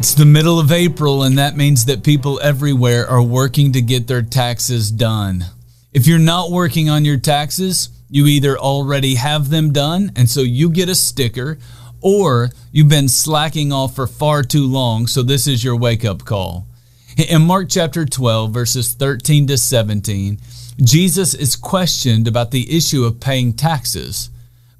It's the middle of April, and that means that people everywhere are working to get their taxes done. If you're not working on your taxes, you either already have them done, and so you get a sticker, or you've been slacking off for far too long, so this is your wake up call. In Mark chapter 12, verses 13 to 17, Jesus is questioned about the issue of paying taxes.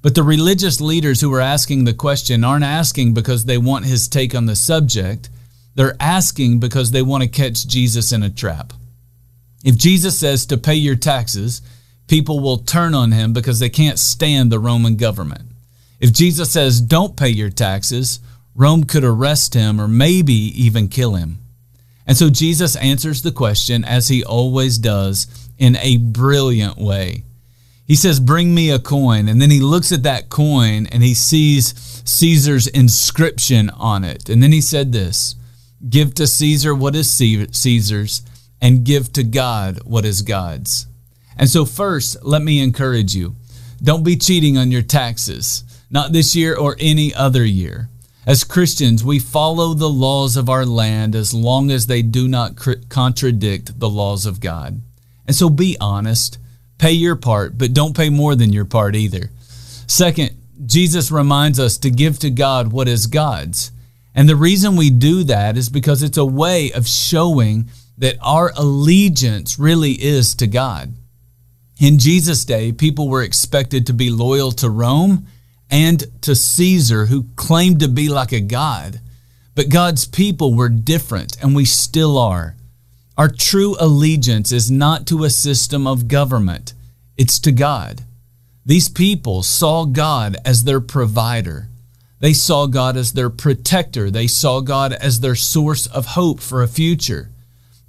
But the religious leaders who are asking the question aren't asking because they want his take on the subject. They're asking because they want to catch Jesus in a trap. If Jesus says to pay your taxes, people will turn on him because they can't stand the Roman government. If Jesus says don't pay your taxes, Rome could arrest him or maybe even kill him. And so Jesus answers the question as he always does in a brilliant way. He says, Bring me a coin. And then he looks at that coin and he sees Caesar's inscription on it. And then he said this Give to Caesar what is Caesar's, and give to God what is God's. And so, first, let me encourage you don't be cheating on your taxes, not this year or any other year. As Christians, we follow the laws of our land as long as they do not contradict the laws of God. And so be honest, pay your part, but don't pay more than your part either. Second, Jesus reminds us to give to God what is God's. And the reason we do that is because it's a way of showing that our allegiance really is to God. In Jesus' day, people were expected to be loyal to Rome and to Caesar, who claimed to be like a god. But God's people were different, and we still are. Our true allegiance is not to a system of government, it's to God. These people saw God as their provider. They saw God as their protector. They saw God as their source of hope for a future.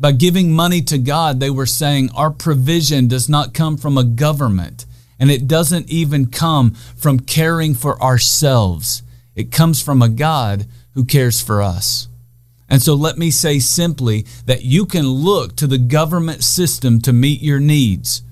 By giving money to God, they were saying, Our provision does not come from a government. And it doesn't even come from caring for ourselves, it comes from a God who cares for us. And so let me say simply that you can look to the government system to meet your needs.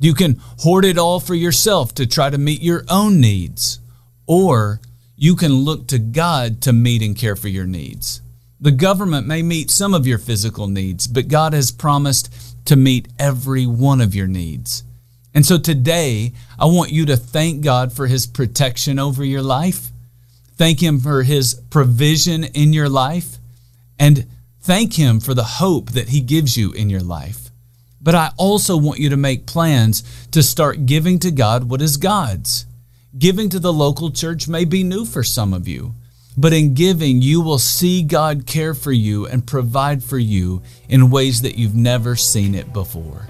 You can hoard it all for yourself to try to meet your own needs. Or you can look to God to meet and care for your needs. The government may meet some of your physical needs, but God has promised to meet every one of your needs. And so today, I want you to thank God for His protection over your life, thank Him for His provision in your life, and thank Him for the hope that He gives you in your life. But I also want you to make plans to start giving to God what is God's. Giving to the local church may be new for some of you, but in giving, you will see God care for you and provide for you in ways that you've never seen it before.